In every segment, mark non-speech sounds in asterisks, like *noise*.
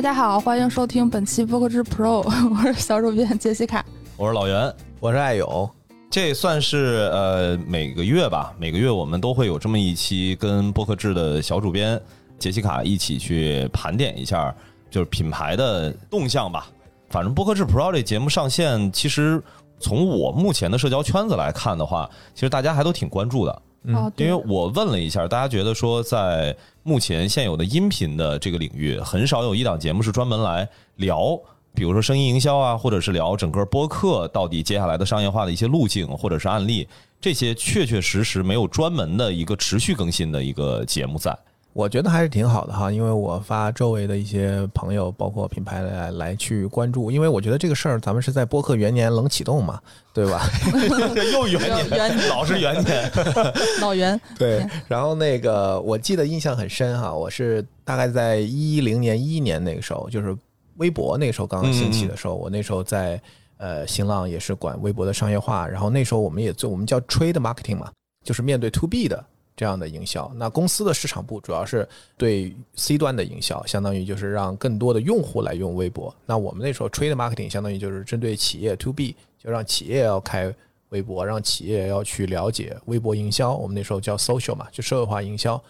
大家好，欢迎收听本期播客之 Pro，*laughs* 我是小主编杰西卡，我是老袁，我是爱友。这算是呃每个月吧，每个月我们都会有这么一期跟播客制的小主编杰西卡一起去盘点一下，就是品牌的动向吧。反正播客制 Pro 这节目上线，其实从我目前的社交圈子来看的话，其实大家还都挺关注的。嗯，因为我问了一下，大家觉得说，在目前现有的音频的这个领域，很少有一档节目是专门来聊，比如说声音营销啊，或者是聊整个播客到底接下来的商业化的一些路径或者是案例，这些确确实实没有专门的一个持续更新的一个节目在。我觉得还是挺好的哈，因为我发周围的一些朋友，包括品牌来来去关注，因为我觉得这个事儿咱们是在播客元年冷启动嘛，对吧？*laughs* 又 *laughs* 元年，老是元年，*laughs* 老元。对，然后那个我记得印象很深哈，我是大概在一零年一一年那个时候，就是微博那个时候刚刚兴起的时候，我那时候在呃新浪也是管微博的商业化，然后那时候我们也做我们叫 trade marketing 嘛，就是面对 to B 的。这样的营销，那公司的市场部主要是对 C 端的营销，相当于就是让更多的用户来用微博。那我们那时候 trade marketing 相当于就是针对企业 to B，就让企业要开微博，让企业要去了解微博营销。我们那时候叫 social 嘛，就社会化营销。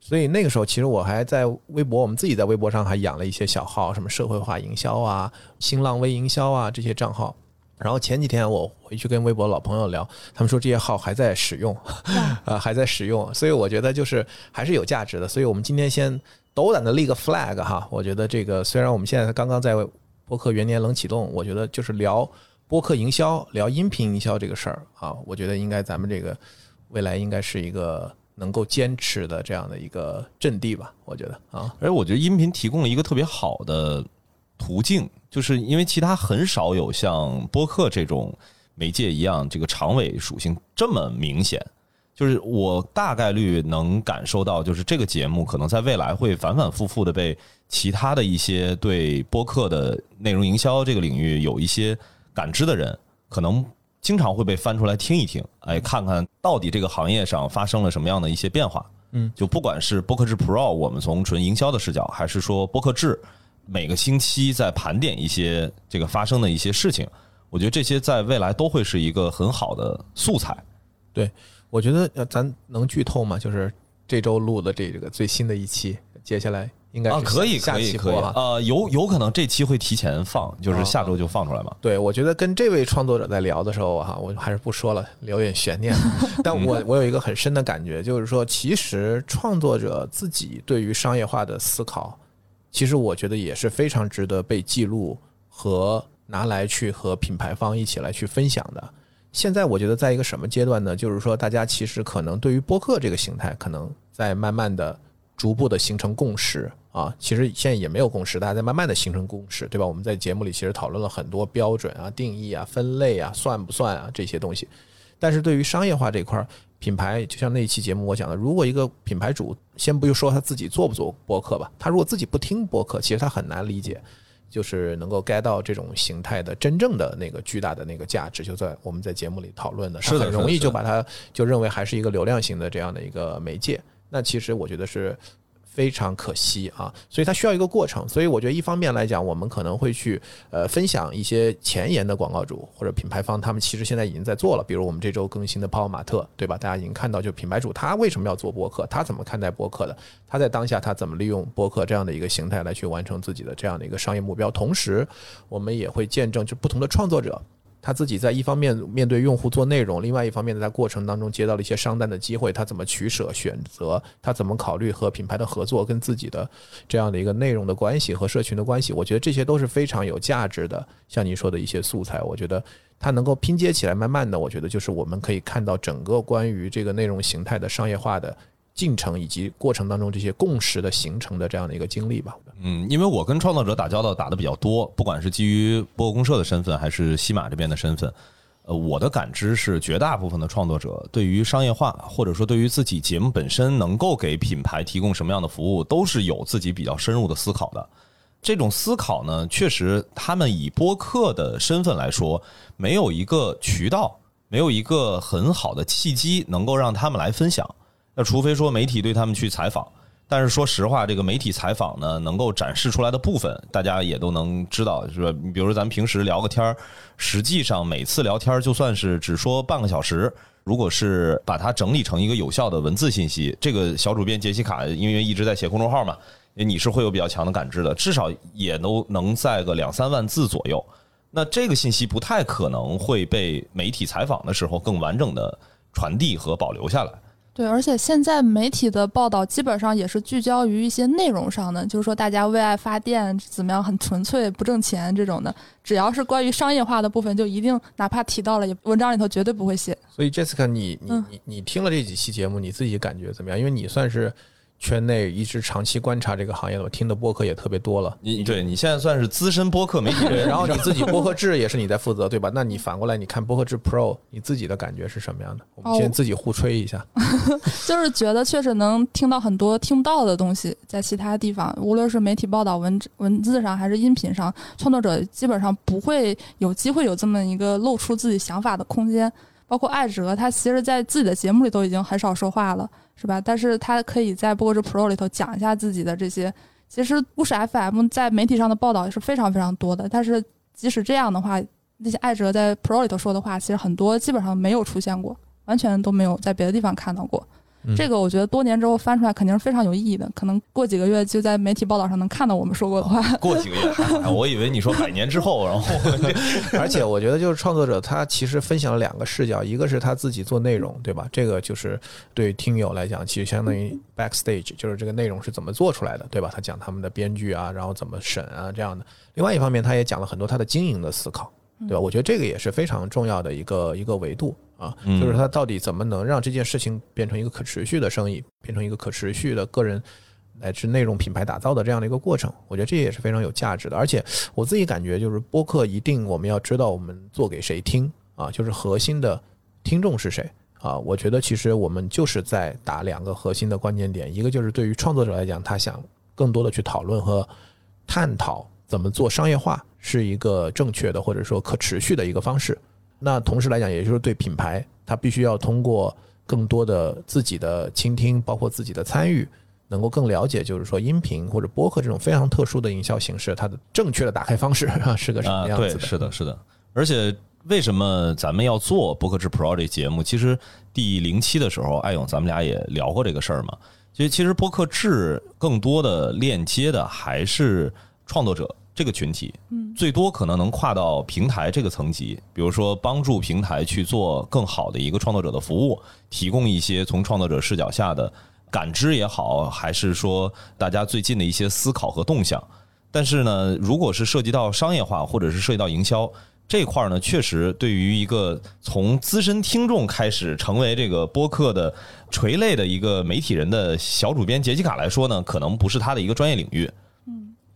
所以那个时候，其实我还在微博，我们自己在微博上还养了一些小号，什么社会化营销啊、新浪微营销啊这些账号。然后前几天我回去跟微博老朋友聊，他们说这些号还在使用，*laughs* 啊还在使用，所以我觉得就是还是有价值的。所以我们今天先斗胆的立个 flag 哈，我觉得这个虽然我们现在刚刚在播客元年冷启动，我觉得就是聊播客营销、聊音频营销这个事儿啊，我觉得应该咱们这个未来应该是一个能够坚持的这样的一个阵地吧，我觉得啊，而我觉得音频提供了一个特别好的。途径就是因为其他很少有像播客这种媒介一样，这个长尾属性这么明显。就是我大概率能感受到，就是这个节目可能在未来会反反复复的被其他的一些对播客的内容营销这个领域有一些感知的人，可能经常会被翻出来听一听，哎，看看到底这个行业上发生了什么样的一些变化。嗯，就不管是播客制 Pro，我们从纯营销的视角，还是说播客制。每个星期在盘点一些这个发生的一些事情，我觉得这些在未来都会是一个很好的素材。对，我觉得咱能剧透吗？就是这周录的这个最新的一期，接下来应该啊可以可以可以呃有有可能这期会提前放，就是下周就放出来嘛。对，我觉得跟这位创作者在聊的时候哈，我还是不说了，留点悬念。*laughs* 但我我有一个很深的感觉，就是说，其实创作者自己对于商业化的思考。其实我觉得也是非常值得被记录和拿来去和品牌方一起来去分享的。现在我觉得在一个什么阶段呢？就是说，大家其实可能对于播客这个形态，可能在慢慢的、逐步的形成共识啊。其实现在也没有共识，大家在慢慢的形成共识，对吧？我们在节目里其实讨论了很多标准啊、定义啊、分类啊、算不算啊这些东西。但是对于商业化这块儿，品牌就像那一期节目我讲的，如果一个品牌主先不说他自己做不做播客吧，他如果自己不听播客，其实他很难理解，就是能够 get 到这种形态的真正的那个巨大的那个价值，就在我们在节目里讨论的，是很容易就把它就认为还是一个流量型的这样的一个媒介。那其实我觉得是。非常可惜啊，所以它需要一个过程。所以我觉得一方面来讲，我们可能会去呃分享一些前沿的广告主或者品牌方，他们其实现在已经在做了。比如我们这周更新的泡泡玛特，对吧？大家已经看到，就品牌主他为什么要做播客，他怎么看待播客的？他在当下他怎么利用播客这样的一个形态来去完成自己的这样的一个商业目标？同时，我们也会见证就不同的创作者。他自己在一方面面对用户做内容，另外一方面在过程当中接到了一些商单的机会，他怎么取舍选择？他怎么考虑和品牌的合作，跟自己的这样的一个内容的关系和社群的关系？我觉得这些都是非常有价值的。像您说的一些素材，我觉得它能够拼接起来，慢慢的，我觉得就是我们可以看到整个关于这个内容形态的商业化的。进程以及过程当中这些共识的形成的这样的一个经历吧。嗯，因为我跟创作者打交道打的比较多，不管是基于播客公社的身份，还是西马这边的身份，呃，我的感知是，绝大部分的创作者对于商业化，或者说对于自己节目本身能够给品牌提供什么样的服务，都是有自己比较深入的思考的。这种思考呢，确实他们以播客的身份来说，没有一个渠道，没有一个很好的契机，能够让他们来分享。那除非说媒体对他们去采访，但是说实话，这个媒体采访呢，能够展示出来的部分，大家也都能知道，是吧？比如咱们平时聊个天儿，实际上每次聊天就算是只说半个小时，如果是把它整理成一个有效的文字信息，这个小主编杰西卡因为一直在写公众号嘛，你是会有比较强的感知的，至少也都能在个两三万字左右。那这个信息不太可能会被媒体采访的时候更完整的传递和保留下来。对，而且现在媒体的报道基本上也是聚焦于一些内容上的，就是说大家为爱发电怎么样，很纯粹不挣钱这种的。只要是关于商业化的部分，就一定哪怕提到了，也文章里头绝对不会写。所以，Jessica，你你你你听了这几期节目，你自己感觉怎么样？因为你算是。圈内一直长期观察这个行业的，我听的播客也特别多了。你对你现在算是资深播客媒体人，*laughs* 然后你自己播客制也是你在负责，对吧？那你反过来你看播客制 Pro，你自己的感觉是什么样的？我们先自己互吹一下。*laughs* 就是觉得确实能听到很多听不到的东西，在其他地方，无论是媒体报道文文字上还是音频上，创作者基本上不会有机会有这么一个露出自己想法的空间。包括艾哲，他其实在自己的节目里都已经很少说话了。是吧？但是他可以在播客 Pro 里头讲一下自己的这些。其实故事 FM 在媒体上的报道也是非常非常多的。但是即使这样的话，那些艾哲在 Pro 里头说的话，其实很多基本上没有出现过，完全都没有在别的地方看到过。这个我觉得多年之后翻出来肯定是非常有意义的，可能过几个月就在媒体报道上能看到我们说过的话。过几个月，*laughs* 我以为你说百年之后，然后，*laughs* 而且我觉得就是创作者他其实分享了两个视角，一个是他自己做内容，对吧？这个就是对听友来讲，其实相当于 backstage，就是这个内容是怎么做出来的，对吧？他讲他们的编剧啊，然后怎么审啊这样的。另外一方面，他也讲了很多他的经营的思考。对吧？我觉得这个也是非常重要的一个一个维度啊，就是他到底怎么能让这件事情变成一个可持续的生意，变成一个可持续的个人乃至内容品牌打造的这样的一个过程。我觉得这也是非常有价值的。而且我自己感觉，就是播客一定我们要知道我们做给谁听啊，就是核心的听众是谁啊。我觉得其实我们就是在打两个核心的关键点，一个就是对于创作者来讲，他想更多的去讨论和探讨怎么做商业化。是一个正确的或者说可持续的一个方式。那同时来讲，也就是对品牌，它必须要通过更多的自己的倾听，包括自己的参与，能够更了解，就是说音频或者播客这种非常特殊的营销形式，它的正确的打开方式 *laughs* 是个什么样子的？对，是的，是的。而且为什么咱们要做播客制 Pro 这节目？其实第零期的时候，艾勇咱们俩也聊过这个事儿嘛。其实，其实播客制更多的链接的还是创作者。这个群体，嗯，最多可能能跨到平台这个层级，比如说帮助平台去做更好的一个创作者的服务，提供一些从创作者视角下的感知也好，还是说大家最近的一些思考和动向。但是呢，如果是涉及到商业化或者是涉及到营销这块儿呢，确实对于一个从资深听众开始成为这个播客的垂类的一个媒体人的小主编杰西卡来说呢，可能不是他的一个专业领域。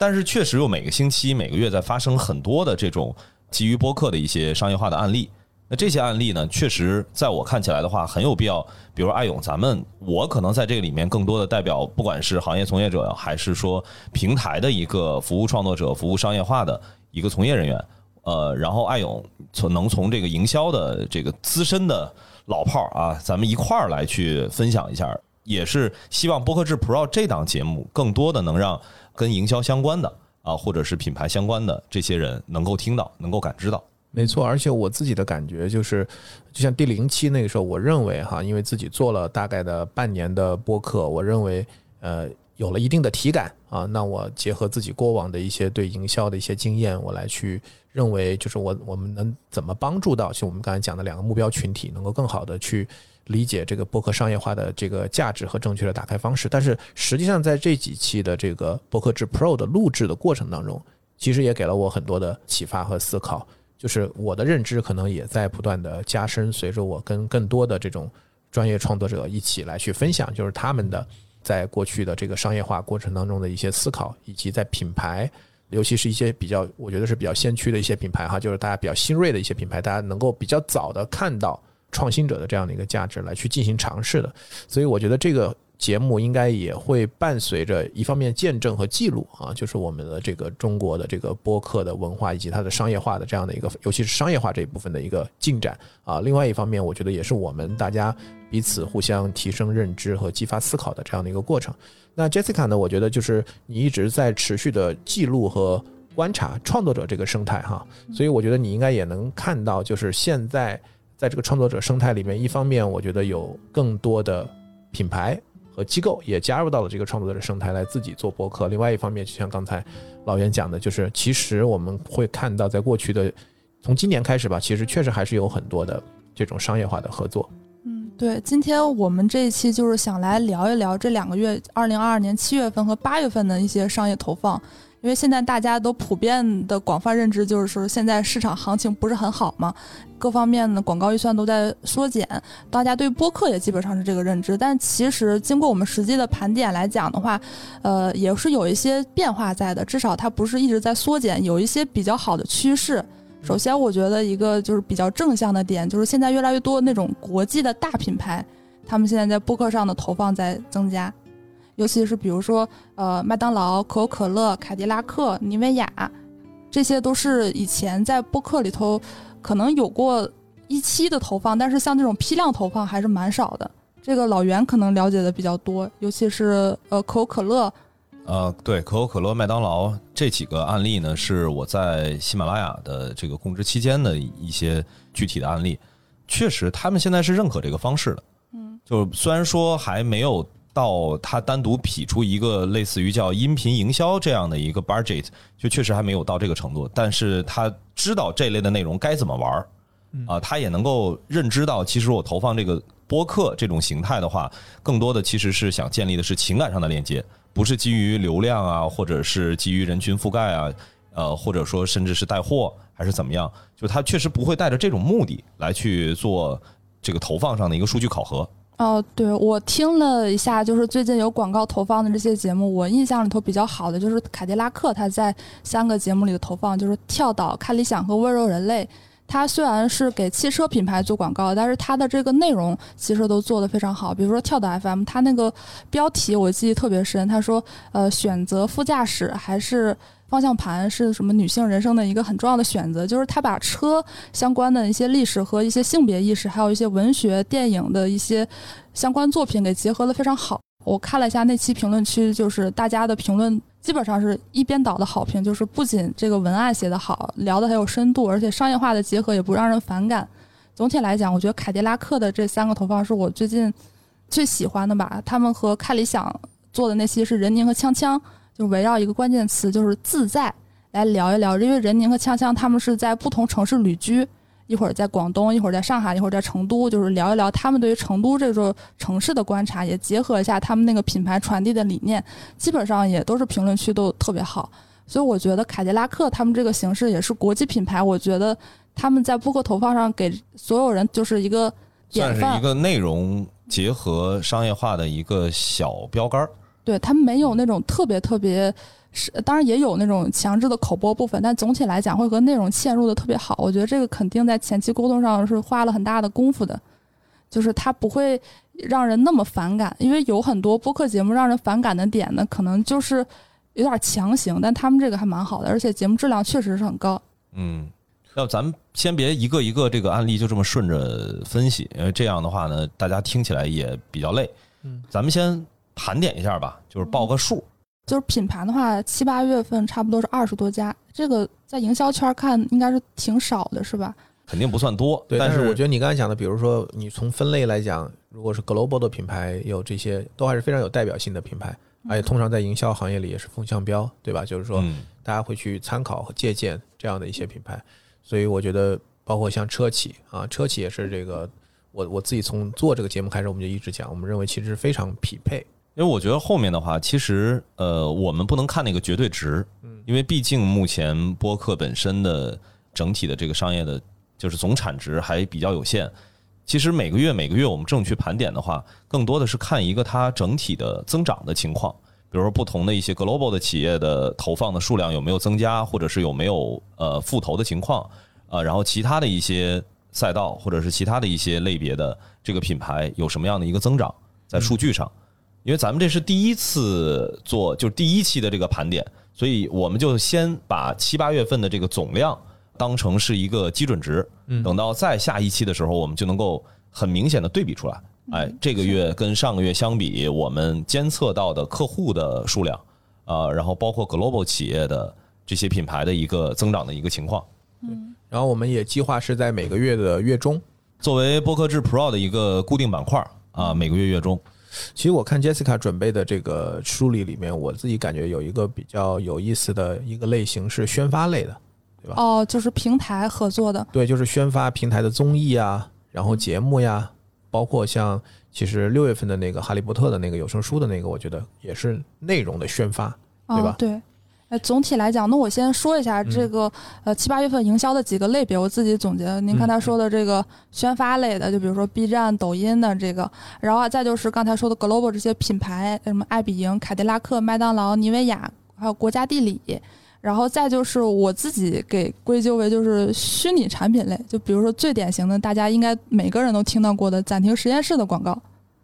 但是确实有每个星期、每个月在发生很多的这种基于播客的一些商业化的案例。那这些案例呢，确实在我看起来的话，很有必要。比如艾勇，咱们我可能在这个里面更多的代表，不管是行业从业者，还是说平台的一个服务创作者、服务商业化的一个从业人员。呃，然后艾勇从能从这个营销的这个资深的老炮儿啊，咱们一块儿来去分享一下，也是希望播客制 Pro 这档节目更多的能让。跟营销相关的啊，或者是品牌相关的这些人能够听到，能够感知到，没错。而且我自己的感觉就是，就像第零期那个时候，我认为哈，因为自己做了大概的半年的播客，我认为呃有了一定的体感啊，那我结合自己过往的一些对营销的一些经验，我来去认为，就是我我们能怎么帮助到，就我们刚才讲的两个目标群体，能够更好的去。理解这个播客商业化的这个价值和正确的打开方式，但是实际上在这几期的这个播客制 Pro 的录制的过程当中，其实也给了我很多的启发和思考。就是我的认知可能也在不断的加深，随着我跟更多的这种专业创作者一起来去分享，就是他们的在过去的这个商业化过程当中的一些思考，以及在品牌，尤其是一些比较我觉得是比较先驱的一些品牌哈，就是大家比较新锐的一些品牌，大家能够比较早的看到。创新者的这样的一个价值来去进行尝试的，所以我觉得这个节目应该也会伴随着一方面见证和记录啊，就是我们的这个中国的这个播客的文化以及它的商业化的这样的一个，尤其是商业化这一部分的一个进展啊。另外一方面，我觉得也是我们大家彼此互相提升认知和激发思考的这样的一个过程。那 Jessica 呢，我觉得就是你一直在持续的记录和观察创作者这个生态哈，所以我觉得你应该也能看到，就是现在在这个创作者生态里面，一方面我觉得有更多的品牌。和机构也加入到了这个创作者生态来自己做博客。另外一方面，就像刚才老袁讲的，就是其实我们会看到，在过去的从今年开始吧，其实确实还是有很多的这种商业化的合作。嗯，对。今天我们这一期就是想来聊一聊这两个月，二零二二年七月份和八月份的一些商业投放。因为现在大家都普遍的广泛认知就是说，现在市场行情不是很好嘛，各方面的广告预算都在缩减，大家对播客也基本上是这个认知。但其实经过我们实际的盘点来讲的话，呃，也是有一些变化在的，至少它不是一直在缩减，有一些比较好的趋势。首先，我觉得一个就是比较正向的点，就是现在越来越多那种国际的大品牌，他们现在在播客上的投放在增加。尤其是比如说，呃，麦当劳、可口可乐、凯迪拉克、妮维雅，这些都是以前在播客里头可能有过一期的投放，但是像这种批量投放还是蛮少的。这个老袁可能了解的比较多，尤其是呃可口可乐。呃，对，可口可乐、麦当劳这几个案例呢，是我在喜马拉雅的这个供职期间的一些具体的案例。确实，他们现在是认可这个方式的。嗯，就虽然说还没有。到他单独匹出一个类似于叫音频营销这样的一个 budget，就确实还没有到这个程度。但是他知道这类的内容该怎么玩啊，他也能够认知到，其实我投放这个播客这种形态的话，更多的其实是想建立的是情感上的链接，不是基于流量啊，或者是基于人群覆盖啊，呃，或者说甚至是带货还是怎么样，就他确实不会带着这种目的来去做这个投放上的一个数据考核。哦，对，我听了一下，就是最近有广告投放的这些节目，我印象里头比较好的就是凯迪拉克，他在三个节目里的投放，就是跳岛、看理想和温柔人类。他虽然是给汽车品牌做广告，但是他的这个内容其实都做得非常好。比如说跳岛 FM，他那个标题我记忆特别深，他说，呃，选择副驾驶还是。方向盘是什么女性人生的一个很重要的选择，就是他把车相关的一些历史和一些性别意识，还有一些文学、电影的一些相关作品给结合的非常好。我看了一下那期评论区，就是大家的评论基本上是一边倒的好评，就是不仅这个文案写得好，聊得很有深度，而且商业化的结合也不让人反感。总体来讲，我觉得凯迪拉克的这三个投放是我最近最喜欢的吧。他们和看理想做的那期是任宁和锵锵。就围绕一个关键词，就是自在，来聊一聊。因为任宁和锵锵他们是在不同城市旅居，一会儿在广东，一会儿在上海，一会儿在成都，就是聊一聊他们对于成都这座城市的观察，也结合一下他们那个品牌传递的理念。基本上也都是评论区都特别好，所以我觉得凯迪拉克他们这个形式也是国际品牌。我觉得他们在播客投放上给所有人就是一个算是一个内容结合商业化的一个小标杆儿。对他们没有那种特别特别是，当然也有那种强制的口播部分，但总体来讲会和内容嵌入的特别好。我觉得这个肯定在前期沟通上是花了很大的功夫的，就是它不会让人那么反感，因为有很多播客节目让人反感的点呢，可能就是有点强行，但他们这个还蛮好的，而且节目质量确实是很高。嗯，要咱们先别一个一个这个案例就这么顺着分析，因为这样的话呢，大家听起来也比较累。嗯，咱们先。盘点一下吧，就是报个数。就是品牌的话，七八月份差不多是二十多家，这个在营销圈看应该是挺少的，是吧？肯定不算多，对。但是我觉得你刚才讲的，比如说你从分类来讲，如果是 global 的品牌，有这些都还是非常有代表性的品牌，而且通常在营销行业里也是风向标，对吧？就是说大家会去参考和借鉴这样的一些品牌。所以我觉得，包括像车企啊，车企也是这个，我我自己从做这个节目开始，我们就一直讲，我们认为其实非常匹配。因为我觉得后面的话，其实呃，我们不能看那个绝对值，嗯，因为毕竟目前播客本身的整体的这个商业的，就是总产值还比较有限。其实每个月每个月我们正去盘点的话，更多的是看一个它整体的增长的情况，比如说不同的一些 global 的企业的投放的数量有没有增加，或者是有没有呃复投的情况，呃，然后其他的一些赛道或者是其他的一些类别的这个品牌有什么样的一个增长在数据上。因为咱们这是第一次做，就是第一期的这个盘点，所以我们就先把七八月份的这个总量当成是一个基准值，等到再下一期的时候，我们就能够很明显的对比出来。哎，这个月跟上个月相比，我们监测到的客户的数量，啊，然后包括 global 企业的这些品牌的一个增长的一个情况。嗯然后我们也计划是在每个月的月中，作为播客制 Pro 的一个固定板块啊，每个月月中。其实我看 Jessica 准备的这个梳理里面，我自己感觉有一个比较有意思的一个类型是宣发类的，对吧？哦，就是平台合作的，对，就是宣发平台的综艺啊，然后节目呀，包括像其实六月份的那个哈利波特的那个有声书的那个，我觉得也是内容的宣发，对吧？哦、对。哎，总体来讲，那我先说一下这个、呃七八月份营销的几个类别，我自己总结。您刚才说的这个宣发类的，就比如说 B 站、抖音的这个，然后啊再就是刚才说的 global 这些品牌，什么爱彼迎、凯迪拉克、麦当劳、妮维雅，还有国家地理，然后再就是我自己给归咎为就是虚拟产品类，就比如说最典型的，大家应该每个人都听到过的暂停实验室的广告，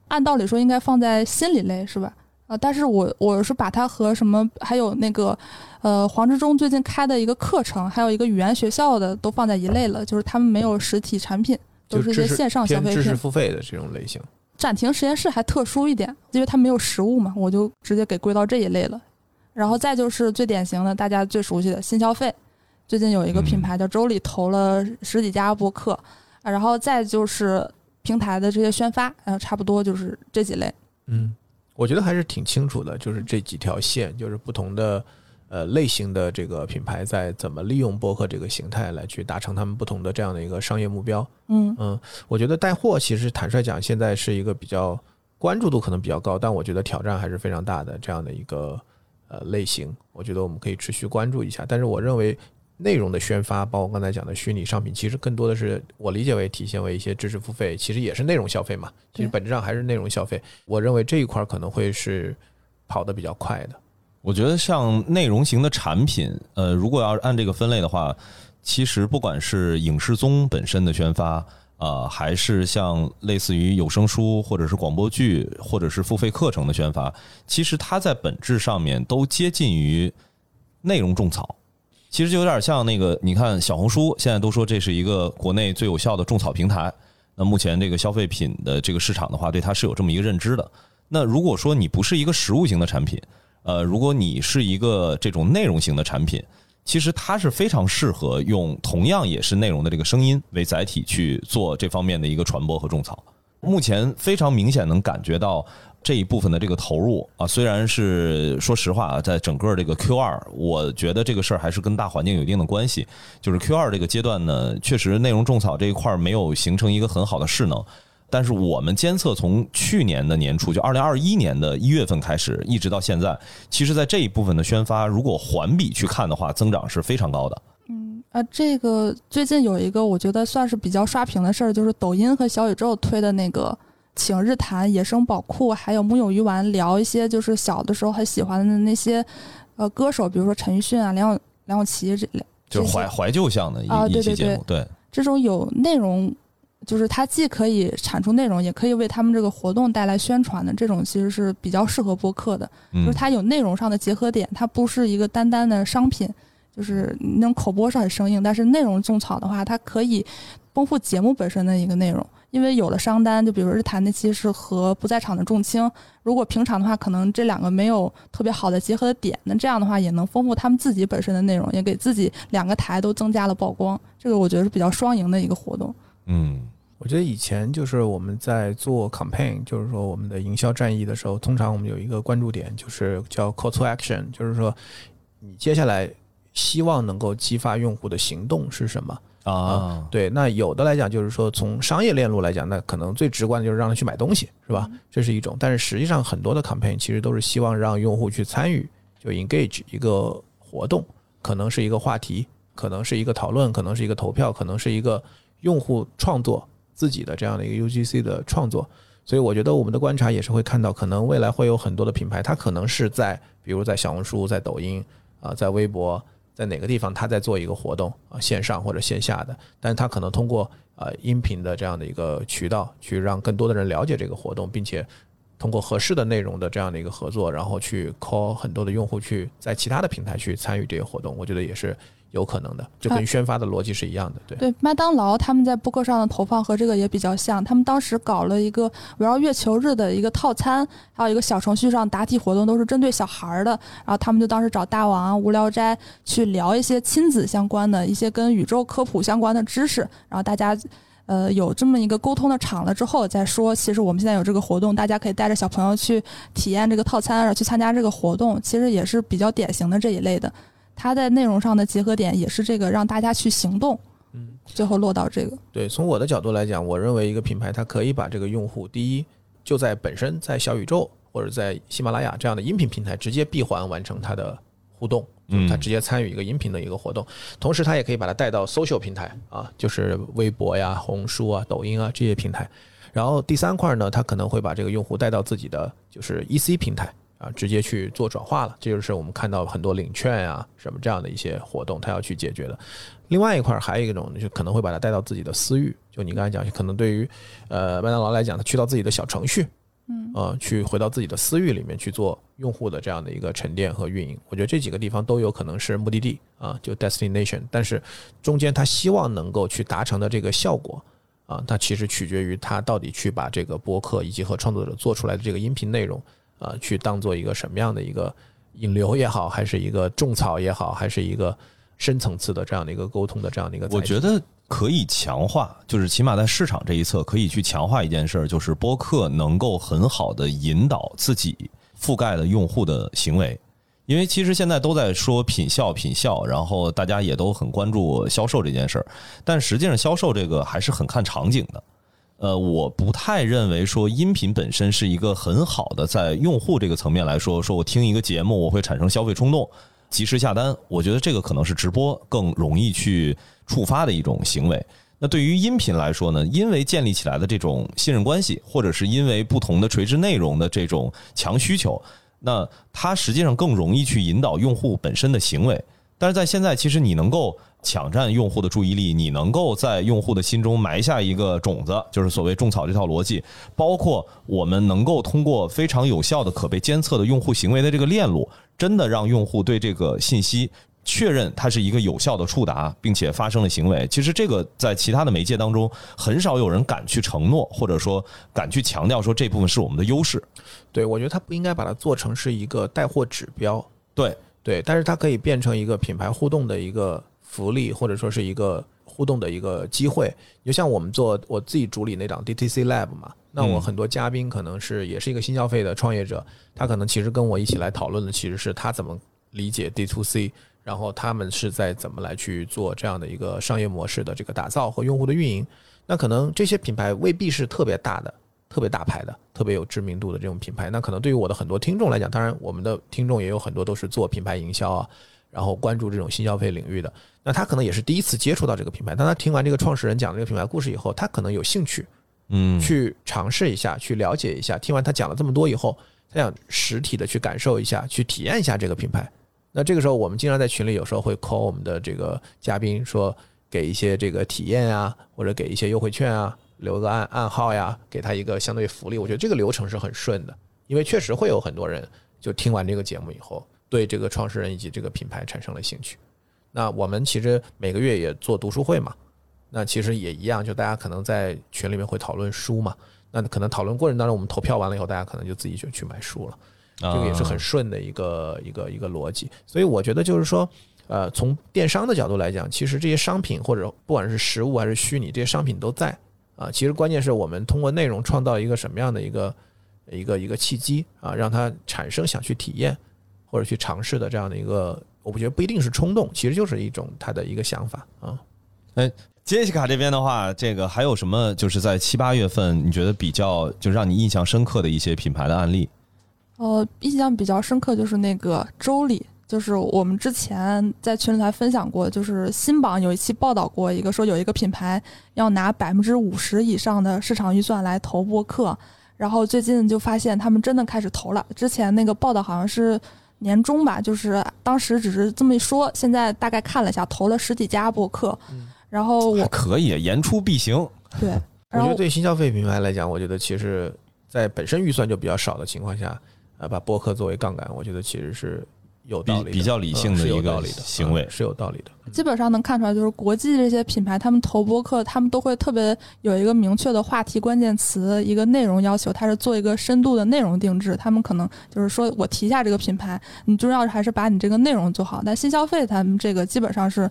按道理说应该放在心理类是吧？啊，但是我我是把它和什么，还有那个，呃，黄志忠最近开的一个课程，还有一个语言学校的都放在一类了，就是他们没有实体产品，都是一些线上消费知识。付费的这种类型。暂停实验室还特殊一点，因为它没有实物嘛，我就直接给归到这一类了。然后再就是最典型的，大家最熟悉的新消费，最近有一个品牌叫周里，投了十几家播客，啊然后再就是平台的这些宣发，然后，差不多就是这几类。嗯，我觉得还是挺清楚的，就是这几条线，就是不同的呃类型的这个品牌在怎么利用播客这个形态来去达成他们不同的这样的一个商业目标。嗯嗯，我觉得带货其实坦率讲，现在是一个比较关注度可能比较高，但我觉得挑战还是非常大的这样的一个呃类型。我觉得我们可以持续关注一下。但是我认为内容的宣发，包括刚才讲的虚拟商品，其实更多的是我理解为体现为一些知识付费，其实也是内容消费嘛。其实本质上还是内容消费。我认为这一块可能会是跑得比较快的。我觉得像内容型的产品，呃，如果要是按这个分类的话，其实不管是影视综本身的宣发，呃，还是像类似于有声书或者是广播剧或者是付费课程的宣发，其实它在本质上面都接近于内容种草。其实就有点像那个，你看小红书现在都说这是一个国内最有效的种草平台。那目前这个消费品的这个市场的话，对它是有这么一个认知的。那如果说你不是一个实物型的产品，呃，如果你是一个这种内容型的产品，其实它是非常适合用同样也是内容的这个声音为载体去做这方面的一个传播和种草。目前非常明显能感觉到这一部分的这个投入啊，虽然是说实话啊，在整个这个 Q 二，我觉得这个事儿还是跟大环境有一定的关系。就是 Q 二这个阶段呢，确实内容种草这一块儿没有形成一个很好的势能。但是我们监测从去年的年初，就二零二一年的一月份开始，一直到现在，其实，在这一部分的宣发，如果环比去看的话，增长是非常高的。嗯啊，这个最近有一个我觉得算是比较刷屏的事儿，就是抖音和小宇宙推的那个请日坛、野生宝库，还有木有鱼丸聊一些就是小的时候很喜欢的那些呃歌手，比如说陈奕迅啊、梁咏梁咏琪这类，就是怀怀旧向的一、啊对对一期节目，对，这种有内容，就是它既可以产出内容，也可以为他们这个活动带来宣传的，这种其实是比较适合播客的。就嗯是它有内容上的结合点，它不是一个单单的商品，就是那种口播是很生硬，但是内容种草的话，它可以丰富节目本身的一个内容。因为有了商单，就比如日坛那期是和不在场的众卿，如果平常的话，可能这两个没有特别好的结合的点，那这样的话也能丰富他们自己本身的内容，也给自己两个台都增加了曝光。这个我觉得是比较双赢的一个活动。嗯我觉得以前就是我们在做 campaign，就是说我们的营销战役的时候，通常我们有一个关注点，就是叫 call to action，就是说你接下来希望能够激发用户的行动是什么？啊，对，那有的来讲就是说从商业链路来讲，那可能最直观的就是让他去买东西，是吧？这是一种，但是实际上很多的 campaign 其实都是希望让用户去参与，就 engage 一个活动，可能是一个话题，可能是一个讨论，可能是一个投票，可能是一个用户创作自己的这样的一个 UGC 的创作。所以我觉得我们的观察也是会看到，可能未来会有很多的品牌，它可能是在比如在小红书、在抖音啊、在微博，在哪个地方他在做一个活动啊，线上或者线下的，但是他可能通过呃音频的这样的一个渠道，去让更多的人了解这个活动，并且通过合适的内容的这样的一个合作，然后去 call 很多的用户去在其他的平台去参与这些活动，我觉得也是有可能的，就跟宣发的逻辑是一样的。对，对，麦当劳他们在播客上的投放和这个也比较像，他们当时搞了一个围绕月球日的一个套餐，还有一个小程序上答题活动，都是针对小孩儿的。然后他们就当时找大王啊、无聊斋去聊一些亲子相关的一些跟宇宙科普相关的知识，然后大家。呃，有这么一个沟通的场了之后，再说，其实我们现在有这个活动，大家可以带着小朋友去体验这个套餐，然后去参加这个活动，其实也是比较典型的这一类的。它在内容上的结合点也是这个，让大家去行动，嗯，最后落到这个。对，从我的角度来讲，我认为一个品牌它可以把这个用户，第一就在本身在小宇宙或者在喜马拉雅这样的音频平台直接闭环完成它的互动。就是他直接参与一个音频的一个活动，同时他也可以把它带到 social 平台啊，就是微博呀、红书啊、抖音啊这些平台。然后第三块呢，他可能会把这个用户带到自己的就是 EC 平台啊，直接去做转化了。这就是我们看到很多领券啊什么这样的一些活动，他要去解决的。另外一块还有一种就可能会把它带到自己的私域，就你刚才讲，可能对于呃麦当劳来讲，他去到自己的小程序。嗯，呃，去回到自己的私域里面去做用户的这样的一个沉淀和运营，我觉得这几个地方都有可能是目的地啊，就 destination。但是中间他希望能够去达成的这个效果啊，它其实取决于他到底去把这个播客以及和创作者做出来的这个音频内容啊，去当做一个什么样的一个引流也好，还是一个种草也好，还是一个深层次的这样的一个沟通的这样的一个。我觉得。可以强化，就是起码在市场这一侧可以去强化一件事儿，就是播客能够很好的引导自己覆盖的用户的行为。因为其实现在都在说品效，品效，然后大家也都很关注销售这件事儿，但实际上销售这个还是很看场景的。呃，我不太认为说音频本身是一个很好的在用户这个层面来说，说我听一个节目我会产生消费冲动。及时下单，我觉得这个可能是直播更容易去触发的一种行为。那对于音频来说呢？因为建立起来的这种信任关系，或者是因为不同的垂直内容的这种强需求，那它实际上更容易去引导用户本身的行为。但是在现在，其实你能够抢占用户的注意力，你能够在用户的心中埋下一个种子，就是所谓种草这套逻辑，包括我们能够通过非常有效的、可被监测的用户行为的这个链路。真的让用户对这个信息确认它是一个有效的触达，并且发生了行为。其实这个在其他的媒介当中，很少有人敢去承诺，或者说敢去强调说这部分是我们的优势。对，我觉得它不应该把它做成是一个带货指标。对对，但是它可以变成一个品牌互动的一个福利，或者说是一个互动的一个机会。就像我们做我自己主理那档 DTC Lab 嘛。那我很多嘉宾可能是也是一个新消费的创业者，他可能其实跟我一起来讨论的其实是他怎么理解 D to C，然后他们是在怎么来去做这样的一个商业模式的这个打造和用户的运营。那可能这些品牌未必是特别大的、特别大牌的、特别有知名度的这种品牌。那可能对于我的很多听众来讲，当然我们的听众也有很多都是做品牌营销啊，然后关注这种新消费领域的。那他可能也是第一次接触到这个品牌，当他听完这个创始人讲这个品牌故事以后，他可能有兴趣。嗯，去尝试一下，去了解一下。听完他讲了这么多以后，他想实体的去感受一下，去体验一下这个品牌。那这个时候，我们经常在群里有时候会 call 我们的这个嘉宾，说给一些这个体验啊，或者给一些优惠券啊，留个暗暗号呀，给他一个相对福利。我觉得这个流程是很顺的，因为确实会有很多人就听完这个节目以后，对这个创始人以及这个品牌产生了兴趣。那我们其实每个月也做读书会嘛。那其实也一样，就大家可能在群里面会讨论书嘛。那可能讨论过程当中，我们投票完了以后，大家可能就自己就去买书了。这个也是很顺的一个一个一个逻辑。所以我觉得就是说，呃，从电商的角度来讲，其实这些商品或者不管是实物还是虚拟，这些商品都在啊。其实关键是我们通过内容创造一个什么样的一个一个一个契机啊，让它产生想去体验或者去尝试的这样的一个，我不觉得不一定是冲动，其实就是一种他的一个想法啊。哎。杰西卡这边的话，这个还有什么？就是在七八月份，你觉得比较就让你印象深刻的一些品牌的案例？呃，印象比较深刻就是那个周礼，就是我们之前在群里还分享过，就是新榜有一期报道过一个，说有一个品牌要拿百分之五十以上的市场预算来投播客，然后最近就发现他们真的开始投了。之前那个报道好像是年终吧，就是当时只是这么一说，现在大概看了一下，投了十几家博客。然后我可以言出必行。对，我觉得对新消费品牌来讲，我觉得其实，在本身预算就比较少的情况下，呃，把博客作为杠杆，我觉得其实是有道理的，比比较理性的嗯是有一个道理的行为嗯是有道理的。基本上能看出来，就是国际这些品牌，他们投播客，他们都会特别有一个明确的话题关键词，一个内容要求，它是做一个深度的内容定制。他们可能就是说我提一下这个品牌，你重要是还是把你这个内容做好。但新消费他们这个基本上是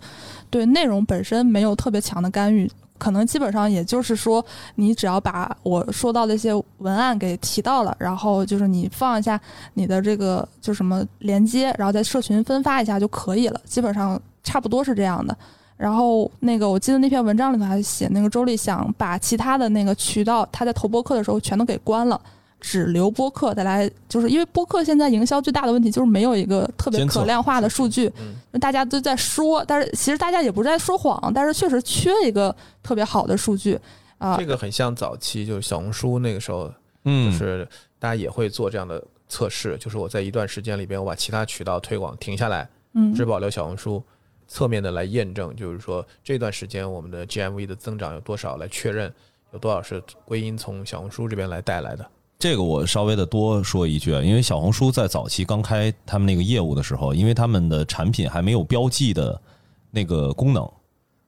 对内容本身没有特别强的干预。可能基本上也就是说，你只要把我说到的一些文案给提到了，然后就是你放一下你的这个就什么连接，然后在社群分发一下就可以了。基本上差不多是这样的。然后那个我记得那篇文章里头还写，那个周丽想把其他的那个渠道，他在投播客的时候全都给关了。只留播客再来，就是因为播客现在营销最大的问题就是没有一个特别可量化的数据，嗯大家都在说，但是其实大家也不是在说谎，但是确实缺一个特别好的数据啊。这个很像早期就是小红书那个时候，嗯，就是大家也会做这样的测试，就是我在一段时间里边，我把其他渠道推广停下来，嗯，只保留小红书，侧面的来验证，就是说这段时间我们的 GMV 的增长有多少，来确认有多少是归因从小红书这边来带来的。这个我稍微的多说一句啊，因为小红书在早期刚开他们那个业务的时候，因为他们的产品还没有标记的那个功能，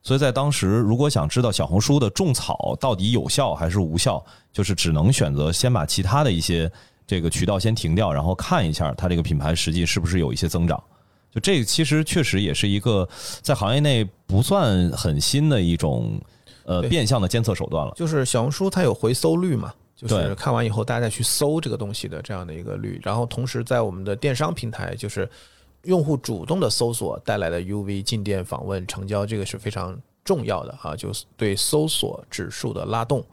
所以在当时如果想知道小红书的种草到底有效还是无效，就是只能选择先把其他的一些这个渠道先停掉，然后看一下它这个品牌实际是不是有一些增长。就这个其实确实也是一个在行业内不算很新的一种呃变相的监测手段了。就是小红书它有回收率嘛，就是看完以后大家再去搜这个东西的这样的一个率，然后同时在我们的电商平台，就是用户主动的搜索带来的 UV 进店访问成交，这个是非常重要的啊，就是对搜索指数的拉动。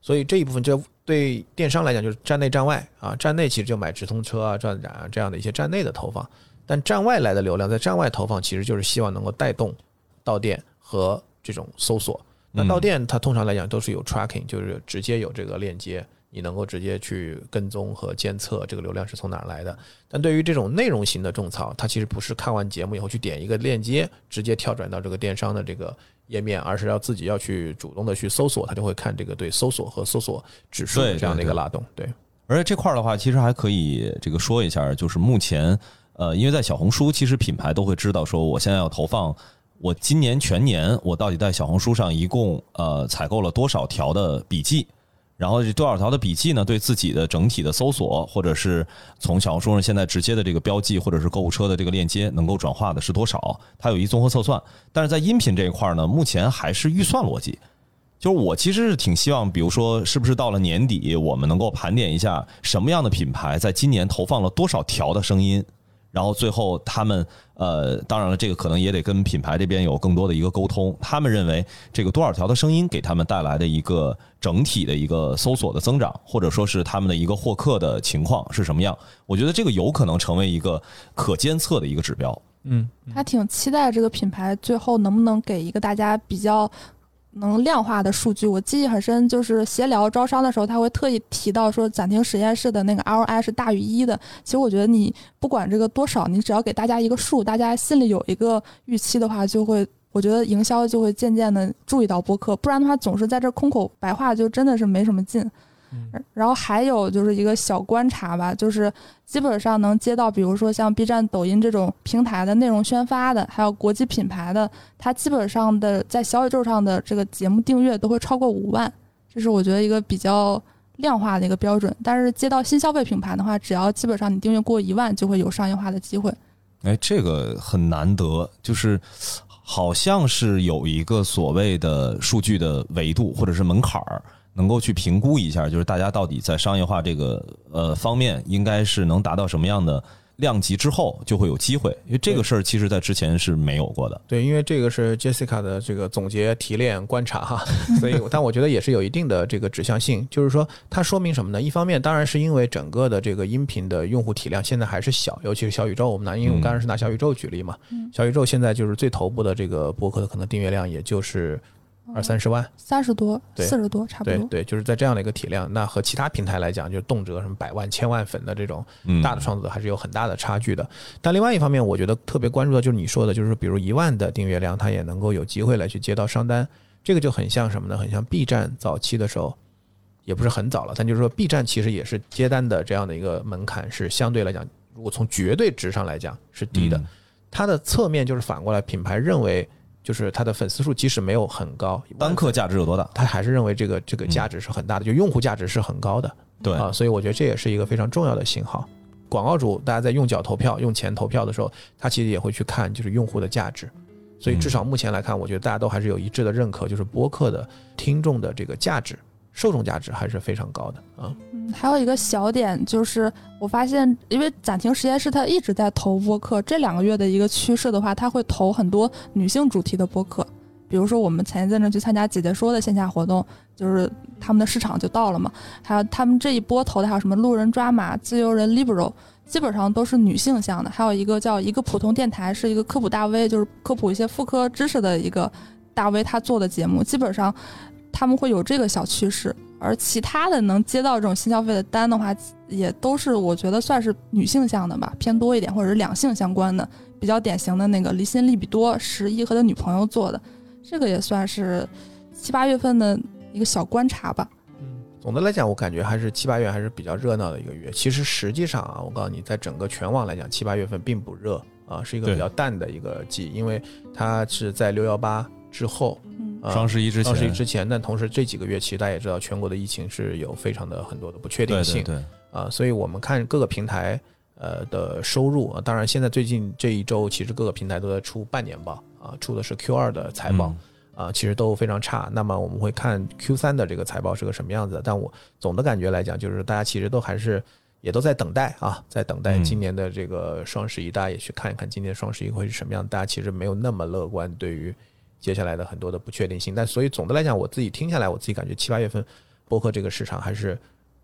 所以这一部分就对电商来讲就是站内站外啊，站内其实就买直通车啊、转展啊这样的一些站内的投放，但站外来的流量在站外投放，其实就是希望能够带动到店和这种搜索。那嗯到店它通常来讲都是有 tracking，就是直接有这个链接，你能够直接去跟踪和监测这个流量是从哪儿来的。但对于这种内容型的种草，它其实不是看完节目以后去点一个链接，直接跳转到这个电商的这个页面，而是要自己要去主动的去搜索，它就会看这个对搜索和搜索指数对这样的一个拉动。对，而且这块儿的话，其实还可以这个说一下，就是目前呃，因为在小红书，其实品牌都会知道说，我现在要投放，我今年全年我到底在小红书上一共呃采购了多少条的笔记，然后这多少条的笔记呢，对自己的整体的搜索，或者是从小红书上现在直接的这个标记，或者是购物车的这个链接，能够转化的是多少？它有一综合测算。但是在音频这一块呢，目前还是预算逻辑。就是我其实是挺希望，比如说，是不是到了年底，我们能够盘点一下什么样的品牌在今年投放了多少条的声音，然后最后他们呃，当然了，这个可能也得跟品牌这边有更多的一个沟通。他们认为这个多少条的声音给他们带来的一个整体的一个搜索的增长，或者说是他们的一个获客的情况是什么样？我觉得这个有可能成为一个可监测的一个指标。嗯，还挺期待这个品牌最后能不能给一个大家比较能量化的数据。我记忆很深，就是协聊招商的时候，他会特意提到说暂停实验室的那个 ROI 是大于一的。其实我觉得你不管这个多少，你只要给大家一个数，大家心里有一个预期的话，就会。我觉得营销就会渐渐的注意到播客，不然的话总是在这空口白话，就真的是没什么劲。然后还有就是一个小观察吧，就是基本上能接到，比如说像 B 站、抖音这种平台的内容宣发的，还有国际品牌的，它基本上的在小宇宙上的这个节目订阅都会超过五万，这是我觉得一个比较量化的一个标准。但是接到新消费品牌的话，只要基本上你订阅过一万，就会有商业化的机会。哎，这个很难得，就是好像是有一个所谓的数据的维度或者是门槛儿，能够去评估一下，就是大家到底在商业化这个呃方面，应该是能达到什么样的量级之后，就会有机会。因为这个事儿其实在之前是没有过的。对，因为这个是 Jessica 的这个总结、提炼、观察哈，*laughs* 所以但我觉得也是有一定的这个指向性，就是说它说明什么呢？一方面当然是因为整个的这个音频的用户体量现在还是小，尤其是小宇宙，我们拿因为我们当然是拿小宇宙举例嘛，小宇宙现在就是最头部的这个博客的可能订阅量也就是二三十万，三十多、四十多，差不多。对对，就是在这样的一个体量，那和其他平台来讲，就动辄什么百万、千万粉的这种嗯，大的创作者还是有很大的差距的。但另外一方面，我觉得特别关注的就是你说的，就是比如一万的订阅量，它也能够有机会来去接到商单，这个就很像什么呢？很像 B 站早期的时候，也不是很早了，但就是说 B 站其实也是接单的这样的一个门槛是相对来讲，如果从绝对值上来讲是低的。嗯它的侧面就是反过来，品牌认为就是他的粉丝数即使没有很高，单客价值有多大？他还是认为这个这个价值是很大的，就用户价值是很高的。对啊，所以我觉得这也是一个非常重要的信号。广告主大家在用脚投票、用钱投票的时候，他其实也会去看就是用户的价值。所以至少目前来看，我觉得大家都还是有一致的认可，就是播客的听众的这个价值、受众价值还是非常高的啊。嗯，还有一个小点就是，我发现，因为暂停实验室它一直在投播客，这两个月的一个趋势的话，它会投很多女性主题的播客。比如说，我们前一阵子去参加姐姐说的线下活动，就是他们的市场就到了嘛。还有他们这一波投的还有什么路人抓马、自由人 Libero，基本上都是女性向的。还有一个叫一个普通电台，是一个科普大 V，就是科普一些妇科知识的一个大 V，他做的节目，基本上他们会有这个小趋势。而其他的能接到这种新消费的单的话，也都是我觉得算是女性向的吧，偏多一点，或者是两性相关的，比较典型的那个离心利比多，十一和他女朋友做的，这个也算是七八月份的一个小观察吧。总的来讲，我感觉还是七八月还是比较热闹的一个月。其实实际上啊，我告诉你，在整个全网来讲，七八月份并不热啊，是一个比较淡的一个季，因为它是在六幺八之后，双十一之前，双十一之前，但同时这几个月其实大家也知道，全国的疫情是有非常的很多的不确定性对对，啊，所以我们看各个平台呃的收入啊，当然现在最近这一周，其实各个平台都在出半年报啊，出的是 Q 二的财报。嗯啊，其实都非常差。那么我们会看 Q 三的这个财报是个什么样子的，但我总的感觉来讲，就是大家其实都还是也都在等待啊，在等待嗯今年的这个双十一，大家也去看一看今年双十一会是什么样。大家其实没有那么乐观对于接下来的很多的不确定性。但所以总的来讲，我自己听下来，我自己感觉七八月份播客这个市场还是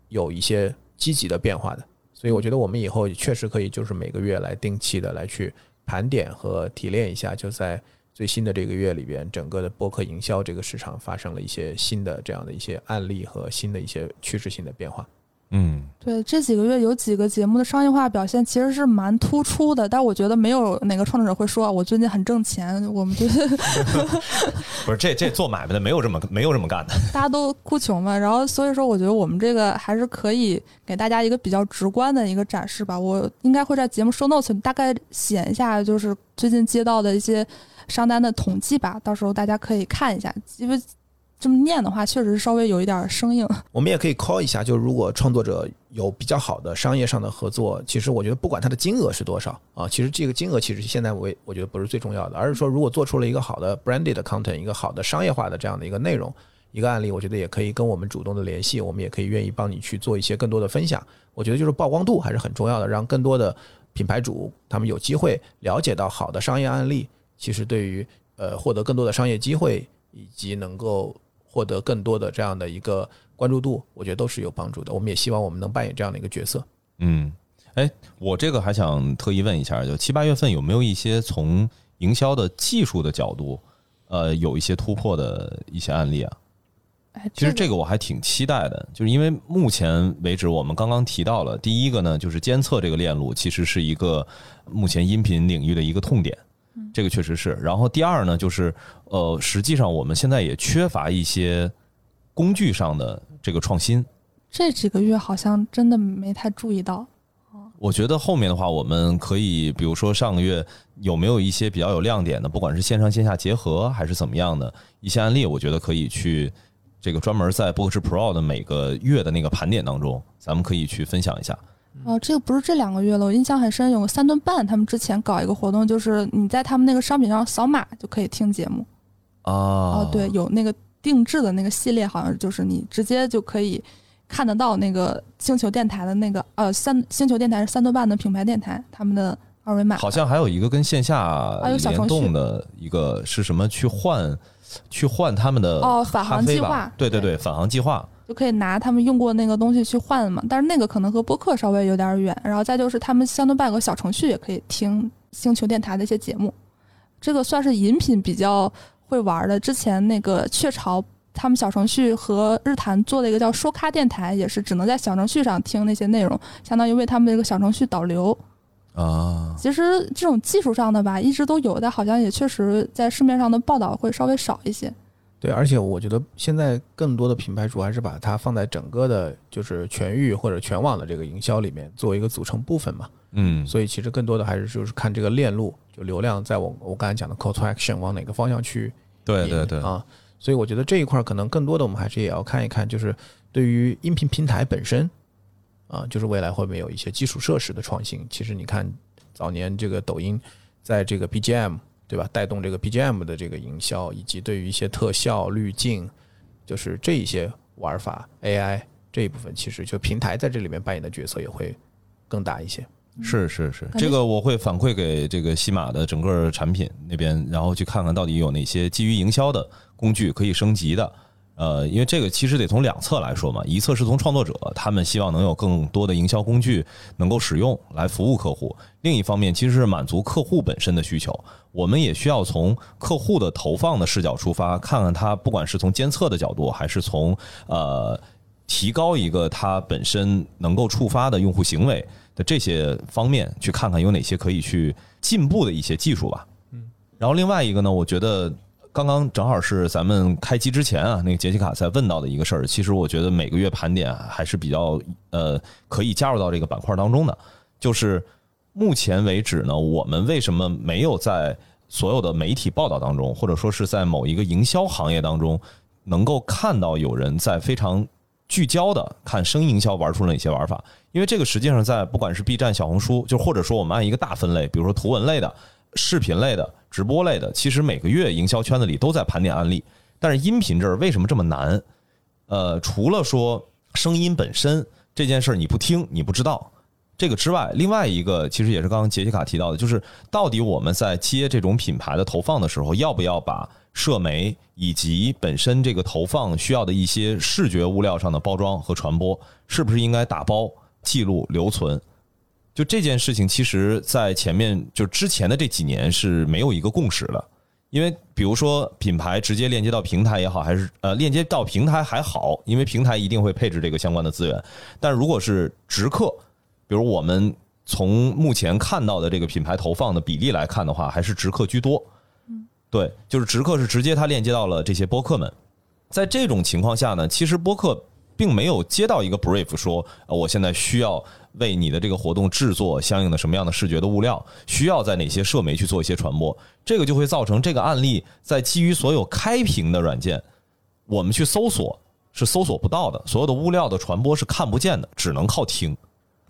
有一些积极的变化的。所以我觉得我们以后确实可以就是每个月来定期的来去盘点和提炼一下，就在最新的这个月里边，整个的播客营销这个市场发生了一些新的这样的一些案例和新的一些趋势性的变化。嗯，对，这几个月有几个节目的商业化表现其实是蛮突出的，但我觉得没有哪个创作者会说我最近很挣钱，我们觉得 *laughs* *laughs* 不是这这做买卖的没有这么没有这么干的，大家都哭穷嘛，然后所以说我觉得我们这个还是可以给大家一个比较直观的一个展示吧。我应该会在节目 show notes 大概写一下，就是最近接到的一些商单的统计吧，到时候大家可以看一下，因为这么念的话，确实是稍微有一点生硬。*laughs* 我们也可以 call 一下，就如果创作者有比较好的商业上的合作，其实我觉得不管它的金额是多少啊，其实这个金额其实现在我我觉得不是最重要的，而是说如果做出了一个好的 branded content，一个好的商业化的这样的一个内容，一个案例，我觉得也可以跟我们主动的联系，我们也可以愿意帮你去做一些更多的分享。我觉得就是曝光度还是很重要的，让更多的品牌主他们有机会了解到好的商业案例，其实对于呃获得更多的商业机会以及能够获得更多的这样的一个关注度，我觉得都是有帮助的。我们也希望我们能扮演这样的一个角色。嗯，哎，我这个还想特意问一下，就七八月份有没有一些从营销的技术的角度，呃，有一些突破的一些案例啊？哎，其实这个个我还挺期待的，就是因为目前为止我们刚刚提到了，第一个呢就是监测这个链路其实是一个目前音频领域的一个痛点，这个确实是。然后第二呢就是呃，实际上我们现在也缺乏一些工具上的这个创新。这几个月好像真的没太注意到。我觉得后面的话，我们可以比如说上个月有没有一些比较有亮点的，不管是线上线下结合还是怎么样的一些案例，我觉得可以去这个专门在播客制 Pro 的每个月的那个盘点当中，咱们可以去分享一下。哦，这个不是这两个月了，我印象很深，有个三顿半，他们之前搞一个活动，就是你在他们那个商品上扫码就可以听节目。哦，哦，对，有那个定制的那个系列，好像就是你直接就可以看得到那个星球电台的那个呃三星球电台是三顿半的品牌电台，他们的二维码。好像还有一个跟线下联动的一个是什么？去换去换他们的哦返航计划对对对，返航计划。就可以拿他们用过那个东西去换嘛，但是那个可能和播客稍微有点远。然后再就是他们相对半有个小程序也可以听星球电台的一些节目，这个算是饮品比较会玩的。之前那个雀巢他们小程序和日坛做了一个叫说咖电台，也是只能在小程序上听那些内容，相当于为他们这个小程序导流。啊，其实这种技术上的吧，一直都有，但好像也确实在市面上的报道会稍微少一些。对，而且我觉得现在更多的品牌主还是把它放在整个的，就是全域或者全网的这个营销里面作为一个组成部分嘛。嗯，所以其实更多的还是就是看这个链路，就流量在我我刚才讲的 call to action 往哪个方向去引对对对，啊。所以我觉得这一块儿可能更多的我们还是也要看一看，就是对于音频平台本身啊，就是未来会不会有一些基础设施的创新。其实你看早年这个抖音在这个 BGM 对吧，带动这个 BGM 的这个营销，以及对于一些特效、滤镜，就是这一些玩法 AI 这一部分，其实就平台在这里面扮演的角色也会更大一些。是是是，这个我会反馈给这个西马的整个产品那边，然后去看看到底有哪些基于营销的工具可以升级的。呃，因为这个其实得从两侧来说嘛，一侧是从创作者，他们希望能有更多的营销工具能够使用来服务客户；另一方面，其实是满足客户本身的需求。我们也需要从客户的投放的视角出发，看看他不管是从监测的角度，还是从呃提高一个他本身能够触发的用户行为的这些方面，去看看有哪些可以去进步的一些技术吧。嗯，然后另外一个呢，我觉得刚刚正好是咱们开机之前啊，那个杰西卡在问到的一个事儿，其实我觉得每个月盘点还是比较呃可以加入到这个板块当中的，就是目前为止呢，我们为什么没有在所有的媒体报道当中，或者说是在某一个营销行业当中，能够看到有人在非常聚焦的看声音营销玩出了哪些玩法？因为这个实际上在不管是 B 站、小红书，就或者说我们按一个大分类，比如说图文类的、视频类的、直播类的，其实每个月营销圈子里都在盘点案例。但是音频这儿为什么这么难？呃，除了说声音本身这件事儿你不听你不知道这个之外，另外一个其实也是刚刚杰西卡提到的，就是到底我们在接这种品牌的投放的时候，要不要把社媒以及本身这个投放需要的一些视觉物料上的包装和传播，是不是应该打包记录留存？就这件事情，其实在前面就之前的这几年是没有一个共识的。因为比如说品牌直接链接到平台也好，还是呃链接到平台还好，因为平台一定会配置这个相关的资源。但如果是直客，比如我们从目前看到的这个品牌投放的比例来看的话，还是直客居多。嗯对，就是直客是直接它链接到了这些播客们。在这种情况下呢，其实播客并没有接到一个 brief 说，呃我现在需要为你的这个活动制作相应的什么样的视觉的物料，需要在哪些社媒去做一些传播，这个就会造成这个案例在基于所有开屏的软件，我们去搜索是搜索不到的，所有的物料的传播是看不见的，只能靠听。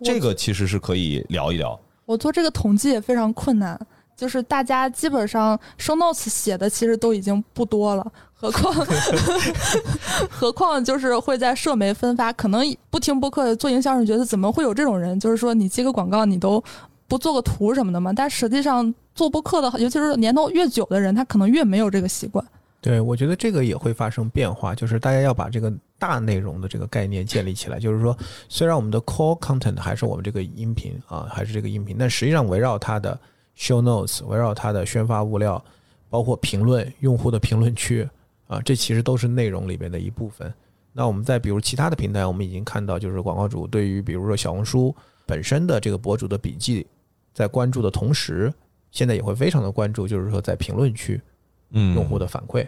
这个其实是可以聊一聊。我做这个统计也非常困难，就是大家基本上 show notes 写的其实都已经不多了，何况 *laughs* *laughs* 何况就是会在社媒分发，可能不听播客做营销人觉得怎么会有这种人，就是说你接个广告你都不做个图什么的嘛，但实际上做播客的，尤其是年头越久的人，他可能越没有这个习惯。对，我觉得这个也会发生变化，就是大家要把这个大内容的这个概念建立起来。就是说，虽然我们的 core content 还是我们这个音频啊，还是这个音频，但实际上围绕它的 show notes，围绕它的宣发物料，包括评论、用户的评论区啊，这其实都是内容里边的一部分。那我们在比如其他的平台，我们已经看到，就是广告主对于比如说小红书本身的这个博主的笔记，在关注的同时，现在也会非常的关注，就是说在评论区。嗯，用户的反馈，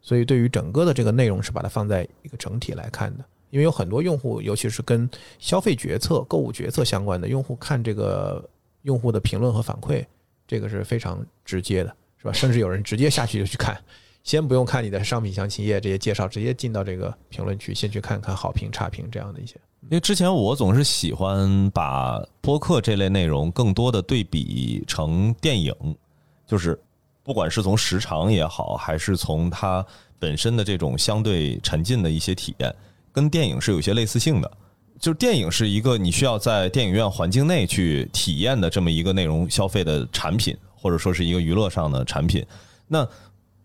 所以对于整个的这个内容是把它放在一个整体来看的。因为有很多用户，尤其是跟消费决策、购物决策相关的用户，看这个用户的评论和反馈，这个是非常直接的，是吧？甚至有人直接下去就去看，*laughs* 先不用看你的商品详情页这些介绍，直接进到这个评论区，先去看看好评、差评这样的一些。因为之前我总是喜欢把播客这类内容更多的对比成电影，就是不管是从时长也好，还是从它本身的这种相对沉浸的一些体验，跟电影是有些类似性的。就是电影是一个你需要在电影院环境内去体验的这么一个内容消费的产品，或者说是一个娱乐上的产品。那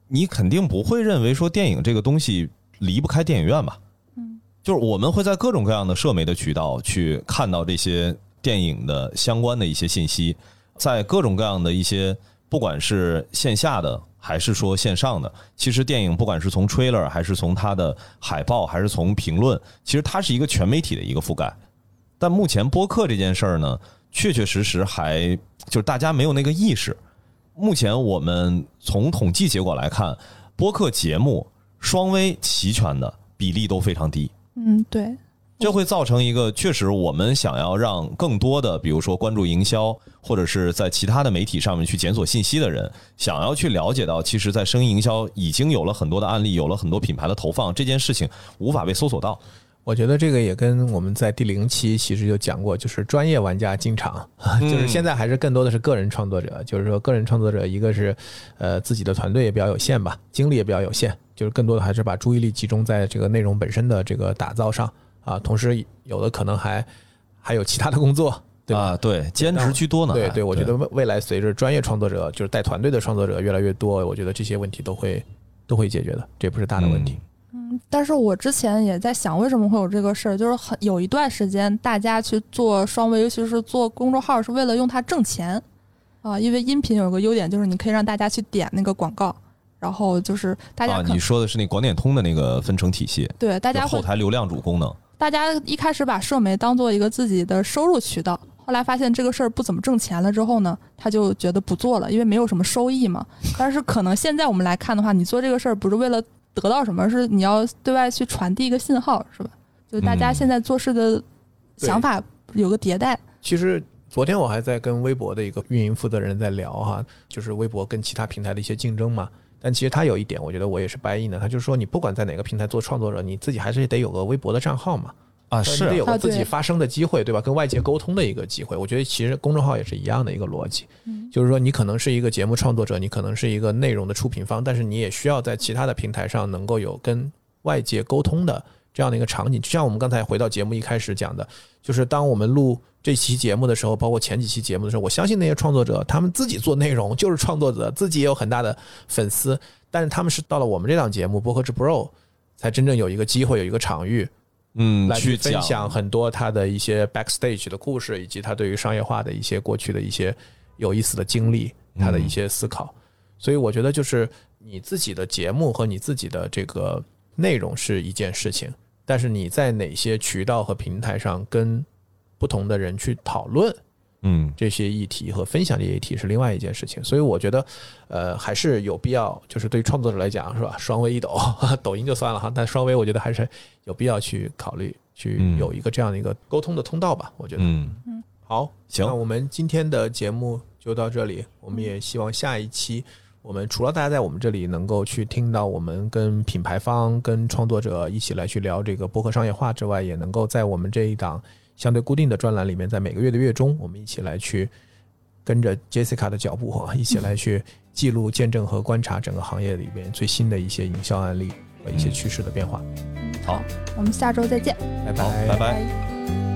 你肯定不会认为说电影这个东西离不开电影院吧？嗯就是我们会在各种各样的社媒的渠道去看到这些电影的相关的一些信息，在各种各样的一些不管是线下的还是说线上的，其实电影不管是从 trailer 还是从它的海报还是从评论，其实它是一个全媒体的一个覆盖。但目前播客这件事儿呢，确确实实还就是大家没有那个意识。目前我们从统计结果来看，播客节目双微齐全的比例都非常低。嗯，对，这会造成一个，确实我们想要让更多的，比如说关注营销，或者是在其他的媒体上面去检索信息的人，想要去了解到，其实，在声音营销已经有了很多的案例，有了很多品牌的投放，这件事情无法被搜索到。我觉得这个也跟我们在第零期其实就讲过，就是专业玩家进场，*laughs* 就是现在还是更多的是个人创作者，就是说个人创作者，一个是呃自己的团队也比较有限吧，精力也比较有限，就是更多的还是把注意力集中在这个内容本身的这个打造上啊，同时有的可能还还有其他的工作，对吧？啊，对，兼职居多呢。对对，我觉得未未来随着专业创作者，就是带团队的创作者越来越多，我觉得这些问题都会都会解决的，这不是大的问题。嗯，但是我之前也在想，为什么会有这个事儿？就是很有一段时间，大家去做双微，尤其是做公众号，是为了用它挣钱啊。因为音频有个优点，就是你可以让大家去点那个广告，然后就是大家啊，你说的是那广点通的那个分成体系，对大家后台流量主功能。大家一开始把社媒当做一个自己的收入渠道，后来发现这个事儿不怎么挣钱了之后呢，他就觉得不做了，因为没有什么收益嘛。*laughs* 但是可能现在我们来看的话，你做这个事儿不是为了得到什么，是你要对外去传递一个信号，是吧？就大家嗯现在做事的想法有个迭代。其实昨天我还在跟微博的一个运营负责人在聊哈，就是微博跟其他平台的一些竞争嘛。但其实他有一点，我觉得我也是白印的，他就是说你不管在哪个平台做创作者，你自己还是得有个微博的账号嘛，啊，你是得有个自己发声的机会，对吧？跟外界沟通的一个机会。我觉得其实公众号也是一样的一个逻辑，嗯就是说你可能是一个节目创作者，你可能是一个内容的出品方，但是你也需要在其他的平台上能够有跟外界沟通的这样的一个场景。就像我们刚才回到节目一开始讲的，就是当我们录这期节目的时候，包括前几期节目的时候，我相信那些创作者他们自己做内容就是创作者，自己也有很大的粉丝，但是他们是到了我们这档节目《播客之 Pro》才真正有一个机会，有一个场域，嗯，来去分讲享很多他的一些 backstage 的故事，以及他对于商业化的一些过去的一些有意思的经历，他的一些思考。所以我觉得就是你自己的节目和你自己的这个内容是一件事情，但是你在哪些渠道和平台上跟不同的人去讨论嗯这些议题和分享这些议题是另外一件事情。所以我觉得，呃，还是有必要，就是对于创作者来讲，是吧？双微一抖，*laughs* 抖音就算了哈，但双微我觉得还是有必要去考虑，去嗯有一个这样的一个沟通的通道吧。我觉得，嗯，好，行那我们今天的节目就到这里。我们也希望下一期，我们除了大家在我们这里能够去听到我们跟品牌方、跟创作者一起来去聊这个播客商业化之外，也能够在我们这一档相对固定的专栏里面，在每个月的月中，我们一起来去跟着 Jessica 的脚步，一起来去记录、见证和观察整个行业里边最新的一些营销案例和一些嗯。趋势的变化。好，我们下周再见，拜好，拜。拜。拜